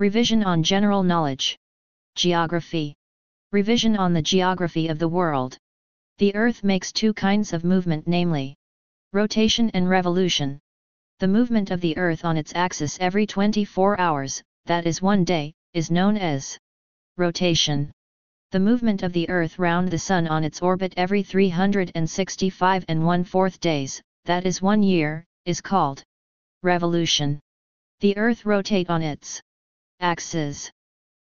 Revision on general knowledge. Geography. Revision on the geography of the world. The Earth makes two kinds of movement namely, rotation and revolution. The movement of the Earth on its axis every 24 hours, that is one day, is known as rotation. The movement of the Earth round the Sun on its orbit every 365 and one-fourth days, that is one year, is called revolution. The Earth rotate on its axis.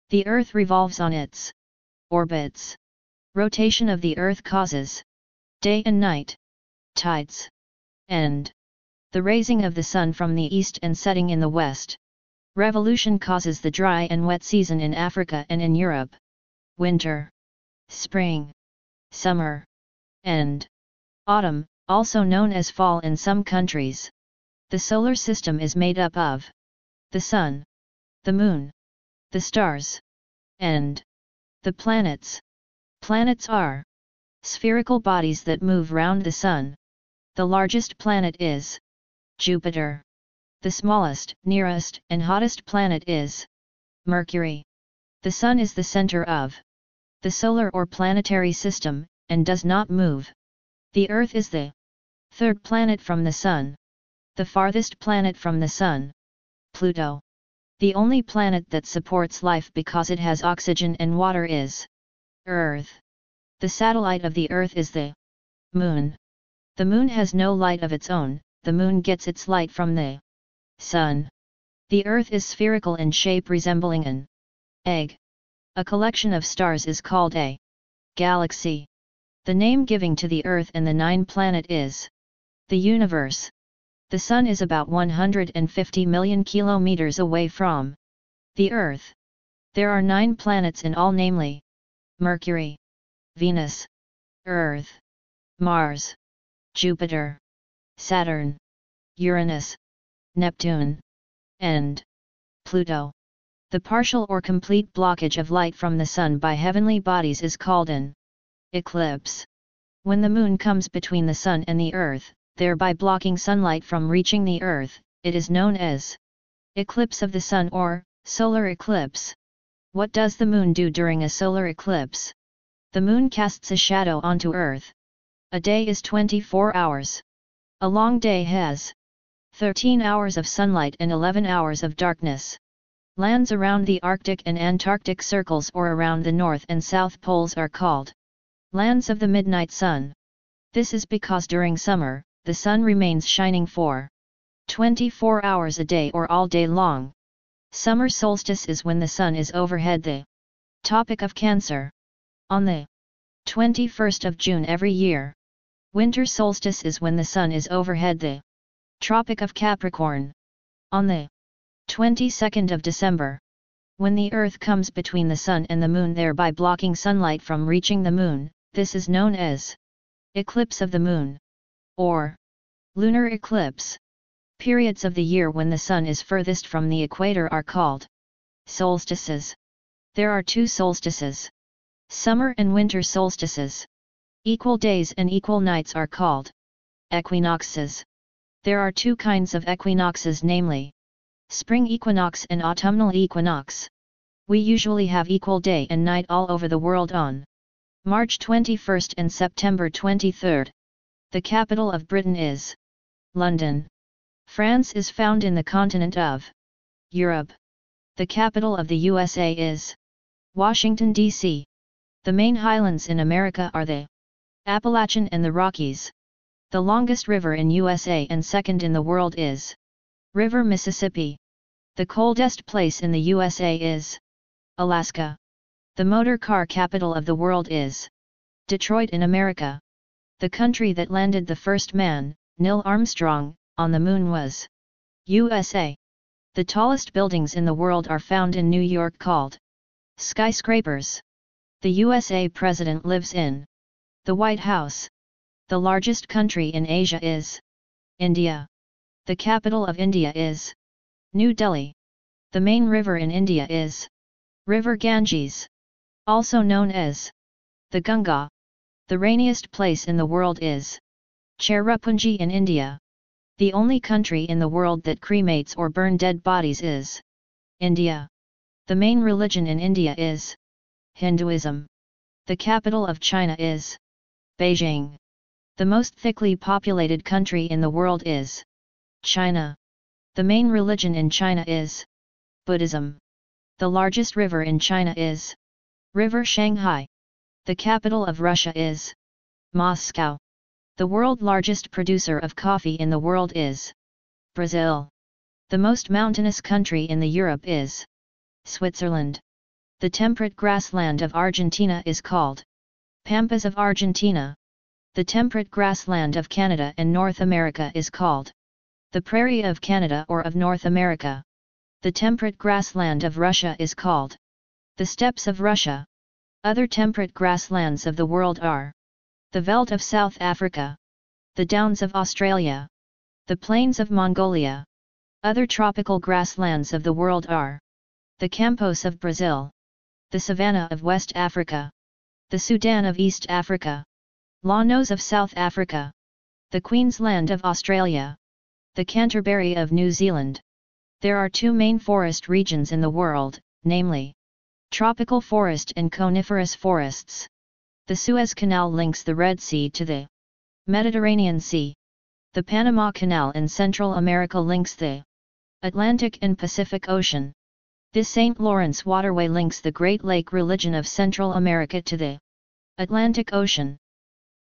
The Earth revolves on its orbits. Rotation of the Earth causes day and night, tides, and the raising of the Sun from the east and setting in the west. Revolution causes the dry and wet season in Africa and in Europe winter, spring, summer, and autumn, also known as fall in some countries. The solar system is made up of the Sun, the Moon, the stars, and the planets. Planets are spherical bodies that move round the Sun. The largest planet is Jupiter. The smallest, nearest, and hottest planet is Mercury. The Sun is the center of the solar or planetary system, and does not move. The Earth is the third planet from the Sun. The farthest planet from the Sun. Pluto. The only planet that supports life because it has oxygen and water is Earth. The satellite of the Earth is the Moon. The Moon has no light of its own, the Moon gets its light from the Sun. The Earth is spherical in shape resembling an egg. A collection of stars is called a galaxy. The name giving to the Earth and the nine planet is the universe. The Sun is about 150 million kilometers away from the Earth. There are nine planets in all namely Mercury, Venus, Earth, Mars, Jupiter, Saturn, Uranus, Neptune, and Pluto. The partial or complete blockage of light from the Sun by heavenly bodies is called an eclipse. When the Moon comes between the Sun and the Earth, thereby blocking sunlight from reaching the Earth, it is known as eclipse of the Sun or solar eclipse. What does the Moon do during a solar eclipse? The Moon casts a shadow onto Earth. A day is 24 hours. A long day has 13 hours of sunlight and 11 hours of darkness. Lands around the Arctic and Antarctic circles or around the North and South poles are called lands of the midnight sun. This is because during summer, the sun remains shining for 24 hours a day or all day long. Summer solstice is when the sun is overhead the Tropic of Cancer. On the 21st of June every year. Winter solstice is when the sun is overhead the Tropic of Capricorn. On the 22nd of December. When the Earth comes between the Sun and the Moon thereby blocking sunlight from reaching the Moon, this is known as eclipse of the Moon or lunar eclipse. Periods of the year when the Sun is furthest from the equator are called solstices. There are two solstices. Summer and winter solstices. Equal days and equal nights are called equinoxes. There are two kinds of equinoxes namely Spring equinox and autumnal equinox. We usually have equal day and night all over the world on March 21 and September 23. The capital of Britain is London. France is found in the continent of Europe. The capital of the USA is Washington, D.C. The main highlands in America are the Appalachian and the Rockies. The longest river in USA and second in the world is River Mississippi. The coldest place in the USA is Alaska. The motor car capital of the world is Detroit in America. The country that landed the first man, Neil Armstrong, on the moon was USA. The tallest buildings in the world are found in New York called skyscrapers. The USA president lives in the White House. The largest country in Asia is India. The capital of India is New Delhi. The main river in India is River Ganges, also known as the Ganga. The rainiest place in the world is Cherrapunji in India. The only country in the world that cremates or burn dead bodies is India. The main religion in India is Hinduism. The capital of China is Beijing. The most thickly populated country in the world is China. The main religion in China is Buddhism. The largest river in China is River Shanghai. The capital of Russia is Moscow. The world largest producer of coffee in the world is Brazil. The most mountainous country in the Europe is Switzerland. The temperate grassland of Argentina is called Pampas of Argentina. The temperate grassland of Canada and North America is called the Prairie of Canada or of North America. The temperate grassland of Russia is called the Steppes of Russia. Other temperate grasslands of the world are the Veldt of South Africa, the Downs of Australia, the Plains of Mongolia. Other tropical grasslands of the world are the Campos of Brazil, the Savannah of West Africa, the Sudan of East Africa, Llanos of South Africa, the Queensland of Australia, the Canterbury of New Zealand. There are two main forest regions in the world, namely tropical forest and coniferous forests. The Suez Canal links the Red Sea to the Mediterranean Sea. The Panama Canal in Central America links the Atlantic and Pacific Ocean. This St. Lawrence waterway links the Great Lake religion of Central America to the Atlantic Ocean.